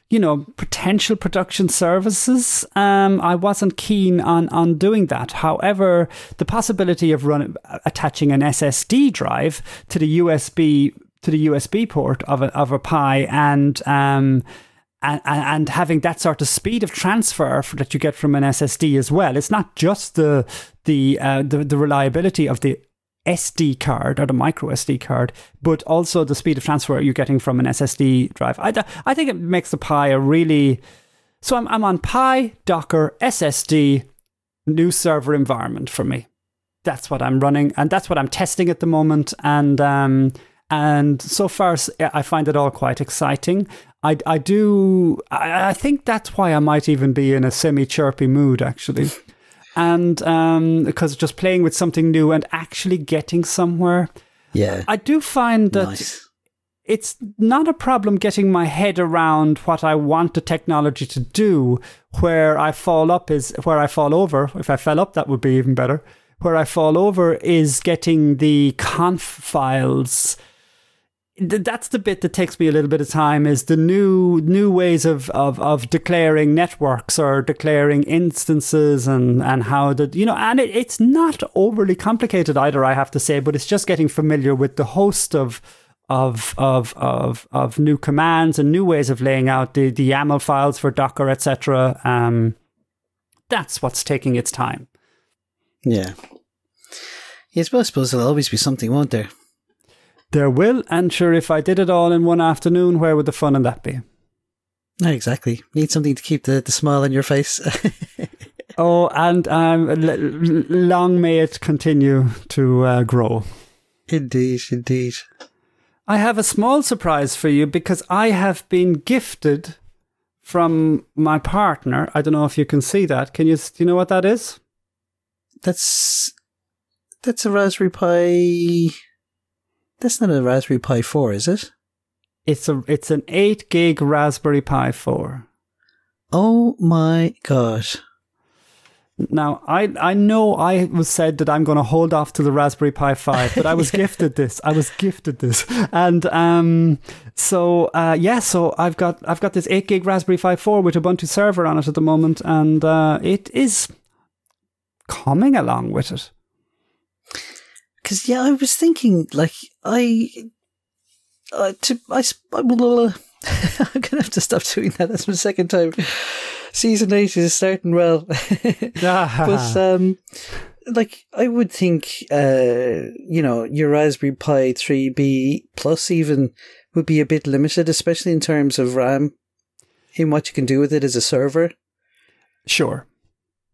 you know, potential production services. Um, I wasn't keen on on doing that. However, the possibility of running attaching an SSD drive to the USB to the USB port of a of a Pi and um, and, and having that sort of speed of transfer that you get from an SSD as well. It's not just the the uh, the, the reliability of the SD card or the micro SD card, but also the speed of transfer you're getting from an SSD drive. I, I think it makes the Pi a really. So I'm, I'm on Pi, Docker, SSD, new server environment for me. That's what I'm running, and that's what I'm testing at the moment. And um, and so far, I find it all quite exciting. I, I do. I, I think that's why I might even be in a semi chirpy mood, actually and um, because just playing with something new and actually getting somewhere. Yeah, I do find that. Nice. It's not a problem getting my head around what I want the technology to do. Where I fall up is where I fall over. If I fell up, that would be even better. Where I fall over is getting the conf files that's the bit that takes me a little bit of time is the new new ways of, of, of declaring networks or declaring instances and, and how the you know and it, it's not overly complicated either I have to say but it's just getting familiar with the host of of of of of new commands and new ways of laying out the the YAML files for Docker etc. Um, that's what's taking its time. Yeah. Yes, but I suppose there'll always be something, won't there? There will, and sure, if I did it all in one afternoon, where would the fun in that be? exactly. Need something to keep the, the smile on your face. oh, and um, l- long may it continue to uh, grow. Indeed, indeed. I have a small surprise for you because I have been gifted from my partner. I don't know if you can see that. Can you? Do you know what that is? That's that's a Raspberry Pi. That's not a Raspberry Pi four, is it? It's a it's an eight gig Raspberry Pi four. Oh my god! Now, I I know I was said that I'm going to hold off to the Raspberry Pi 5, but I was gifted this. I was gifted this, and um, so uh, yeah, so I've got I've got this eight gig Raspberry Pi 4 with Ubuntu server on it at the moment, and uh, it is coming along with it. Because yeah, I was thinking like I, uh, to I, I. Uh, I'm gonna have to stop doing that. That's my second time season eight is starting well. but um, like I would think, uh, you know, your Raspberry Pi 3B Plus even would be a bit limited, especially in terms of RAM, in what you can do with it as a server. Sure.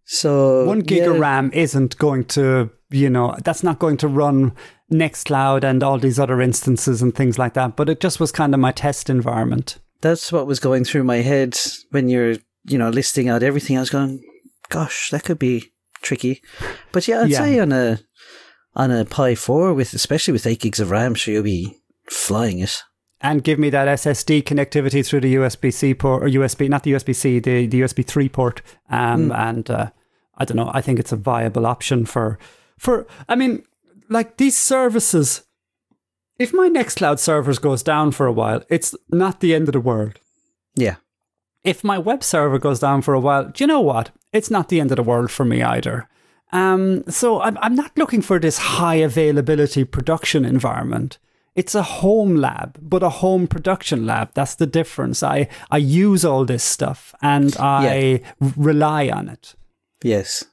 So one gig yeah. of RAM isn't going to, you know, that's not going to run Nextcloud and all these other instances and things like that. But it just was kind of my test environment. That's what was going through my head when you're you know, listing out everything, I was going, gosh, that could be tricky. But yeah, I'd yeah. say on a on a Pi four with especially with eight gigs of RAM, sure you'll be flying it. And give me that SSD connectivity through the USB C port or USB, not the USB C, the, the USB three port. Um, mm. and uh, I don't know. I think it's a viable option for for. I mean, like these services. If my Nextcloud servers goes down for a while, it's not the end of the world. Yeah if my web server goes down for a while, do you know what? It's not the end of the world for me either. Um, so I'm, I'm not looking for this high availability production environment. It's a home lab, but a home production lab. That's the difference. I, I use all this stuff and I yeah. rely on it. Yes.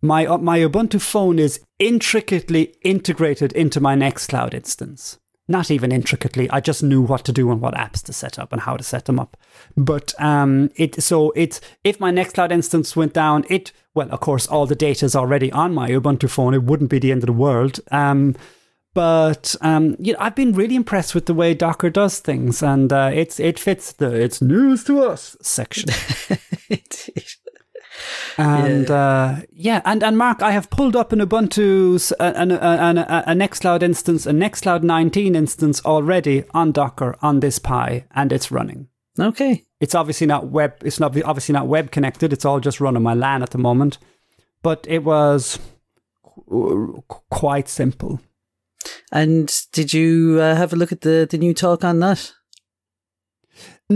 My, uh, my Ubuntu phone is intricately integrated into my Nextcloud instance not even intricately. I just knew what to do and what apps to set up and how to set them up. But um, it so it's if my Nextcloud instance went down, it well, of course, all the data is already on my Ubuntu phone. It wouldn't be the end of the world. Um, but um, you know, I've been really impressed with the way Docker does things, and uh, it's it fits the "it's news to us" section. And yeah. Uh, yeah, and, and Mark, I have pulled up an Ubuntu, an, an, a, a Nextcloud instance, a Nextcloud 19 instance already on Docker on this Pi, and it's running. Okay. It's obviously not web. It's not obviously not web connected. It's all just run on my LAN at the moment, but it was quite simple. And did you uh, have a look at the the new talk on that?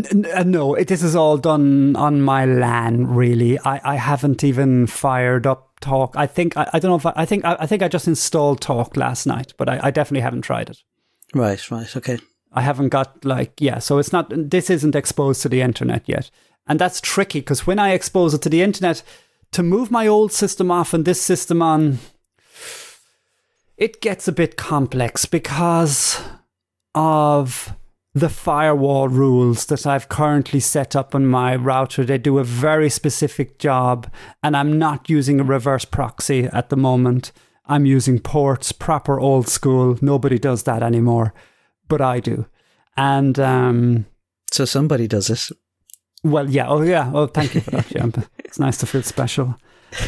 Uh, no, it, this is all done on my LAN. Really, I, I haven't even fired up Talk. I think I, I don't know if I, I think I, I, think I just installed Talk last night, but I, I definitely haven't tried it. Right, right, okay. I haven't got like yeah, so it's not. This isn't exposed to the internet yet, and that's tricky because when I expose it to the internet, to move my old system off and this system on, it gets a bit complex because of the firewall rules that I've currently set up on my router. They do a very specific job, and I'm not using a reverse proxy at the moment. I'm using ports, proper old school. Nobody does that anymore, but I do. And um, so somebody does this. Well, yeah. Oh, yeah. Oh, thank you for that, Jump. it's nice to feel special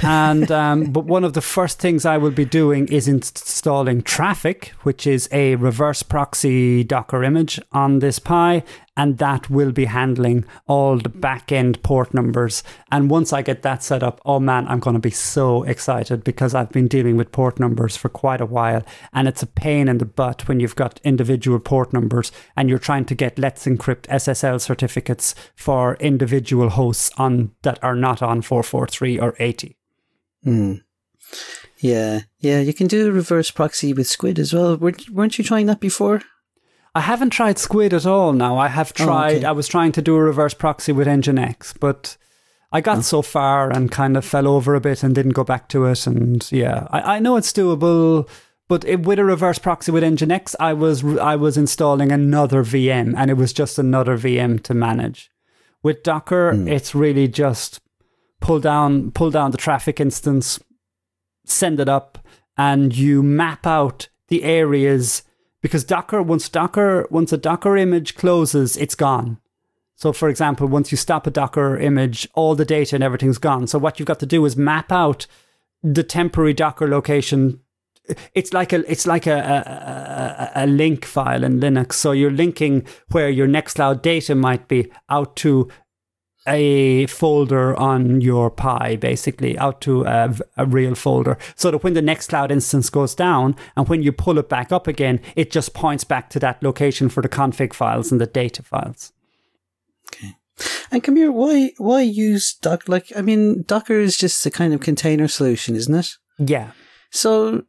and um, but one of the first things I will be doing is installing Traefik, which is a reverse proxy Docker image on this Pi, and that will be handling all the back end port numbers. And once I get that set up, oh man, I'm going to be so excited because I've been dealing with port numbers for quite a while, and it's a pain in the butt when you've got individual port numbers and you're trying to get Let's Encrypt SSL certificates for individual hosts on that are not on 443 or 80. Hmm. Yeah, yeah, you can do a reverse proxy with Squid as well. Weren't you trying that before? I haven't tried Squid at all now. I have tried, oh, okay. I was trying to do a reverse proxy with Nginx, but I got oh. so far and kind of fell over a bit and didn't go back to it. And yeah, I, I know it's doable, but it, with a reverse proxy with Nginx, I was, I was installing another VM and it was just another VM to manage. With Docker, mm. it's really just pull down pull down the Traefik instance, send it up, and you map out the areas because Docker once Docker once a Docker image closes, it's gone. So, for example, once you stop a Docker image, all the data and everything's gone. So, what you've got to do is map out the temporary Docker location. It's like a it's like a, a, a link file in Linux. So you're linking where your Nextcloud data might be out to a folder on your Pi, basically, out to a, a, real folder. So that when the next cloud instance goes down and when you pull it back up again, it just points back to that location for the config files and the data files. Okay. And here, why why use Docker? Like, I mean, Docker is just a kind of container solution, isn't it? Yeah. So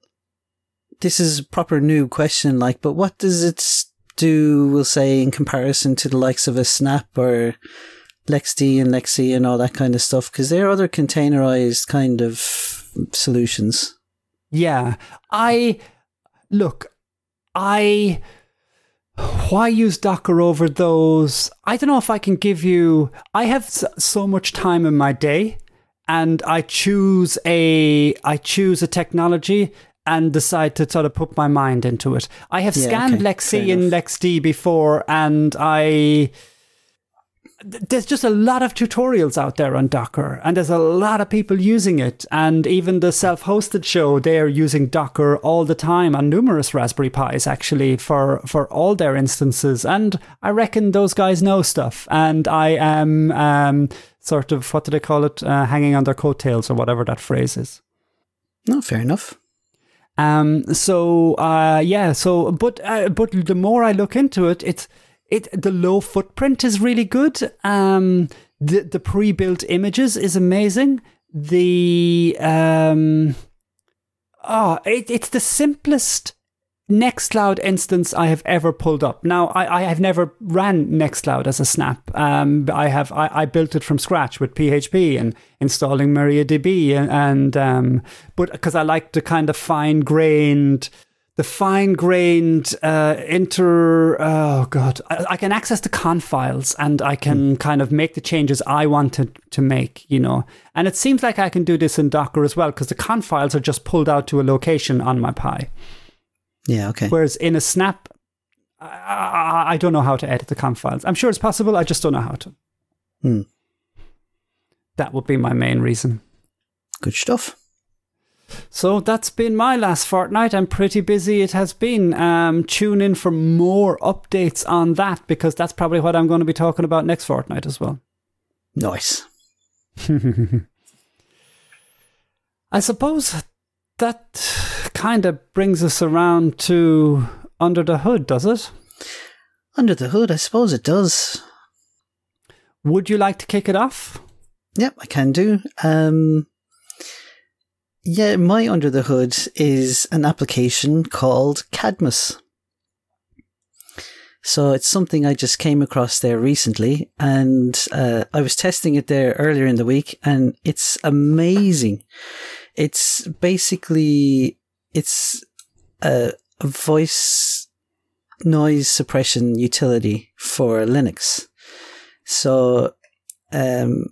this is a proper new question, like, but what does it do? We'll say in comparison to the likes of a Snap or LXD and LXC and all that kind of stuff, because they're other containerized kind of solutions. Yeah, I look, I why use Docker over those? I don't know if I can give you. I have so much time in my day, and I choose a I choose a technology and decide to sort of put my mind into it. I have yeah, scanned okay. LXC and LXD before, and I there's just a lot of tutorials out there on Docker, and there's a lot of people using it. And even the self hosted show, they're using Docker all the time on numerous Raspberry Pis, actually, for, for all their instances. And I reckon those guys know stuff. And I am um, sort of, what do they call it, uh, hanging on their coattails or whatever that phrase is. No, fair enough. Um, so, uh, yeah, so, but, uh, but the more I look into it, it's, it the low footprint is really good. Um, the the pre-built images is amazing. The um, oh, it, it's the simplest Nextcloud instance I have ever pulled up. Now, I, I have never ran Nextcloud as a snap. Um, I have I, I built it from scratch with PHP and installing MariaDB and, and um, but because I like the kind of fine grained the fine grained uh, inter. Oh god, I, I, can access the conf files and I can mm. kind of make the changes I wanted to make. You know, and it seems like I can do this in Docker as well because the conf files are just pulled out to a location on my Pi. Yeah. Okay. Whereas in a snap, I, I don't know how to edit the conf files. I'm sure it's possible. I just don't know how to. Hmm. That would be my main reason. Good stuff. So that's been my last fortnight. I'm pretty busy. It has been. Um, tune in for more updates on that because that's probably what I'm going to be talking about next fortnight as well. Nice. I suppose that kind of brings us around to Under the Hood, does it? Under the Hood, I suppose it does. Would you like to kick it off? Yep, I can do. Um, yeah, my under the hood is an application called Cadmus. So it's something I just came across there recently, and uh, I was testing it there earlier in the week, and it's amazing. It's basically it's a, voice noise suppression utility for Linux. So, um,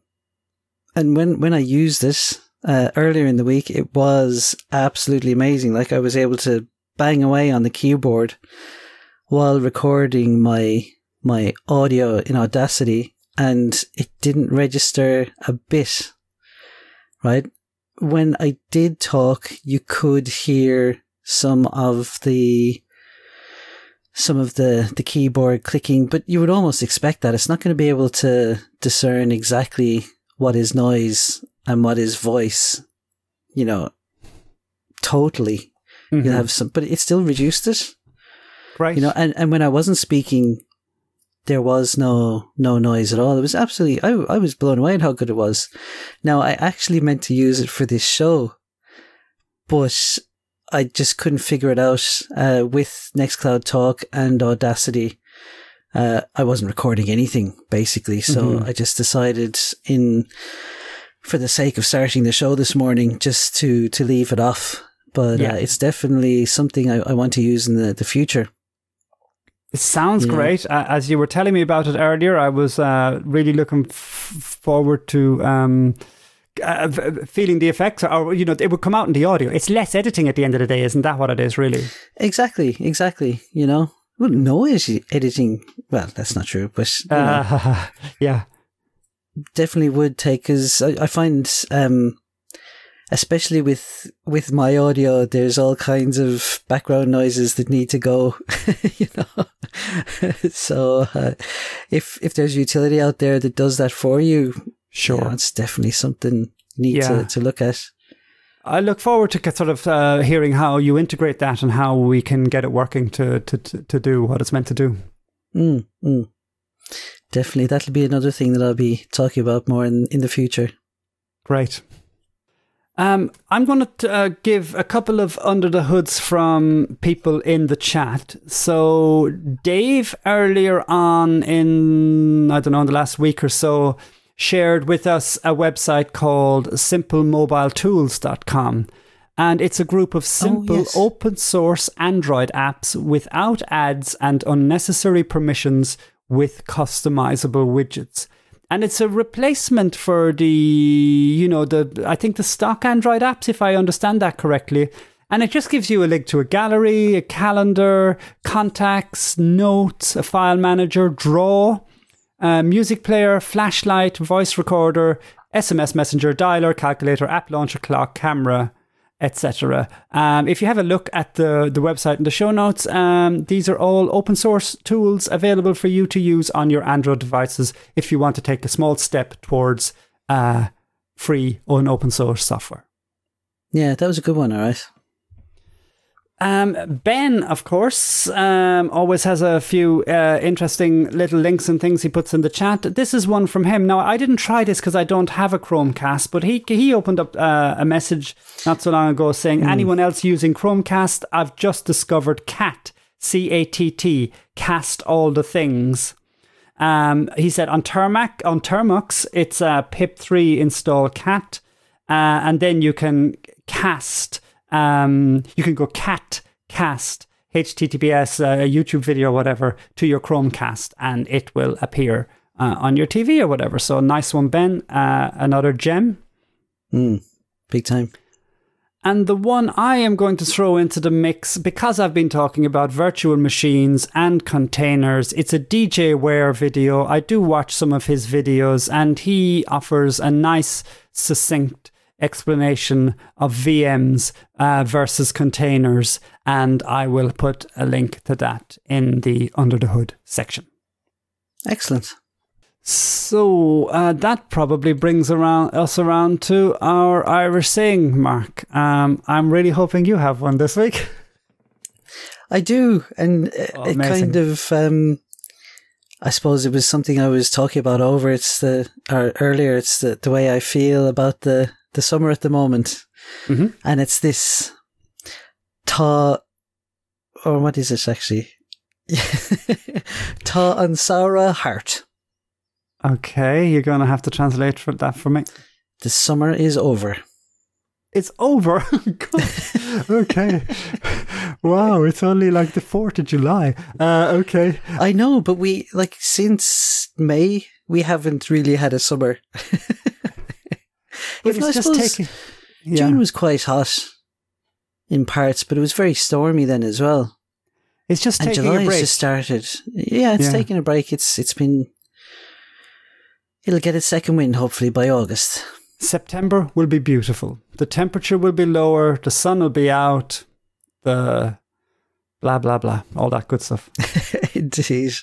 and when when I use this, uh, earlier in the week, it was absolutely amazing. Like I was able to bang away on the keyboard while recording my my audio in Audacity, and it didn't register a bit. Right when I did talk, you could hear some of the some of the, the keyboard clicking, but you would almost expect that. It's not going to be able to discern exactly what is noise and what is voice, you know, totally. Mm-hmm. you have some, but it still reduced it. Right. You know, and, and when I wasn't speaking, there was no no noise at all. It was absolutely I I was blown away at how good it was. Now I actually meant to use it for this show, but I just couldn't figure it out uh, with Nextcloud Talk and Audacity. Uh, I wasn't recording anything basically, so mm-hmm. I just decided in for the sake of starting the show this morning, just to to leave it off. But yeah. uh, it's definitely something I, I, want to use in the, the future. It sounds yeah. great. Uh, as you were telling me about it earlier, I was uh, really looking f- forward to um, uh, feeling the effects, or you know, it would come out in the audio. It's less editing at the end of the day, isn't that what it is, really? Exactly, exactly. You know, well, no editing. Well, that's not true, but uh, yeah, definitely would take because I, I, find, um, especially with with my audio, there's all kinds of background noises that need to go. you know, so uh, if if there's utility out there that does that for you, sure, you know, it's definitely something neat yeah. to, to look at. I look forward to sort of uh, hearing how you integrate that and how we can get it working to to to do what it's meant to do. Mm, mm. Definitely, that'll be another thing that I'll be talking about more in in the future. Great. Um, I'm going to uh, give a couple of under the hoods from people in the chat. So, Dave earlier on in, I don't know, in the last week or so, shared with us a website called simplemobiletools.com. And it's a group of simple oh, yes. open source Android apps without ads and unnecessary permissions with customizable widgets. And it's a replacement for the, you know, the, I think the stock Android apps, if I understand that correctly. And it just gives you a link to a gallery, a calendar, contacts, notes, a file manager, draw, music player, flashlight, voice recorder, SMS messenger, dialer, calculator, app launcher, clock, camera, etc. Um, if you have a look at the, the website and the show notes, um, these are all open source tools available for you to use on your Android devices if you want to take a small step towards uh, free or open source software. Yeah, that was a good one, all right. Um, ben, of course, um, always has a few uh, interesting little links and things he puts in the chat. This is one from him. Now, I didn't try this because I don't have a Chromecast, but he he opened up uh, a message not so long ago saying, mm. "Anyone else using Chromecast? I've just discovered CATT, C A T T, cast all the things." Um, he said on Termac on Termux, it's a PIP3 install CATT, uh, and then you can cast um, you can go catt cast https uh, a youtube video or whatever to your chromecast and it will appear uh, on your tv or whatever. So nice one ben. Uh, another gem. Mm, big time. And the one I am going to throw into the mix, because I've been talking about virtual machines and containers, it's a DJ Ware video. I do watch some of his videos, and he offers a nice, succinct explanation of VMs uh, versus containers, and I will put a link to that in the Under the Hood section. Excellent. So uh, that probably brings around us around to our Irish saying, Mark. Um, I'm really hoping you have one this week. I do, and oh, it kind of. Um, I suppose it was something I was talking about over. It's the or earlier. It's the the way I feel about the the summer at the moment, mm-hmm. and it's this ta, or what is it actually? tá an samhradh thart. Okay, you're going to have to translate for that for me. The summer is over. It's over. okay. wow, it's only like the 4th of July. Uh, okay. I know, but we, like, since May, we haven't really had a summer. But it's just taking. Yeah. June was quite hot in parts, but it was very stormy then as well. It's just and taking July a break. just started. Yeah, it's yeah. taking a break. It's it's been. It'll get its second wind hopefully by August. September will be beautiful. The temperature will be lower. The sun will be out. The blah blah blah, all that good stuff. Indeed.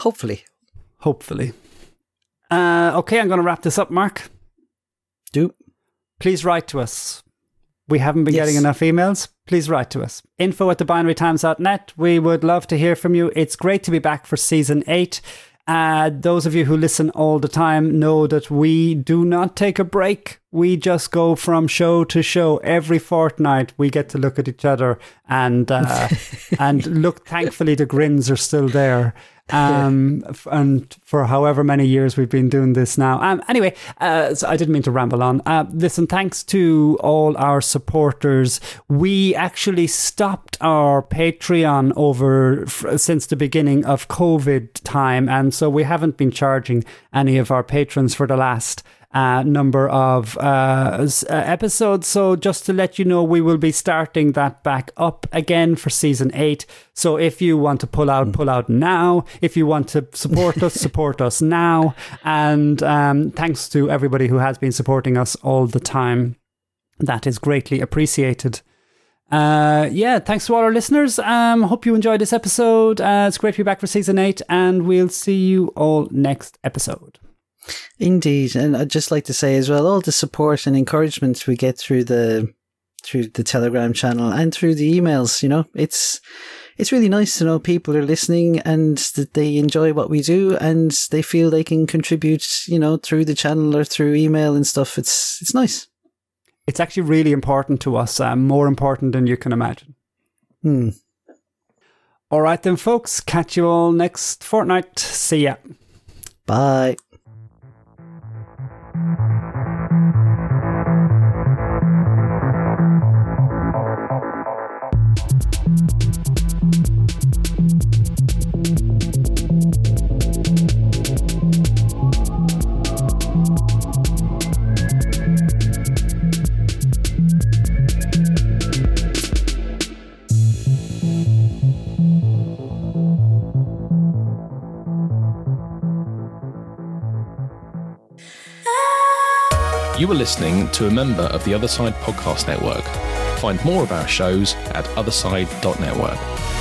Hopefully. Hopefully. Uh, okay, I'm going to wrap this up, Mark. Do. Please write to us. We haven't been yes. getting enough emails. Please write to us. Info at thebinarytimes.net. We would love to hear from you. It's great to be back for season eight. Uh, those of you who listen all the time know that we do not take a break. We just go from show to show every fortnight. We get to look at each other and uh, and look. Thankfully, the grins are still there um, and for however many years we've been doing this now. Um, anyway, uh, so I didn't mean to ramble on. Uh, listen, thanks to all our supporters. We actually stopped our Patreon over f- since the beginning of COVID time, and so we haven't been charging any of our patrons for the last uh, number of uh, uh, episodes. So, just to let you know, we will be starting that back up again for season eight. So, if you want to pull out, pull out now. If you want to support us, support us now. And um, thanks to everybody who has been supporting us all the time. That is greatly appreciated. Uh, yeah, thanks to all our listeners. Um, hope you enjoyed this episode. Uh, it's great to be back for season eight, and we'll see you all next episode. Indeed, and I'd just like to say as well, all the support and encouragement we get through the through the Telegram channel and through the emails. You know, it's it's really nice to know people are listening and that they enjoy what we do and they feel they can contribute. You know, through the channel or through email and stuff. It's it's nice. It's actually really important to us, um, more important than you can imagine. Hmm. All right, then, folks. Catch you all next fortnight. See ya. Bye. Thank you. You were listening to a member of the Other Side Podcast Network. Find more of our shows at otherside.network.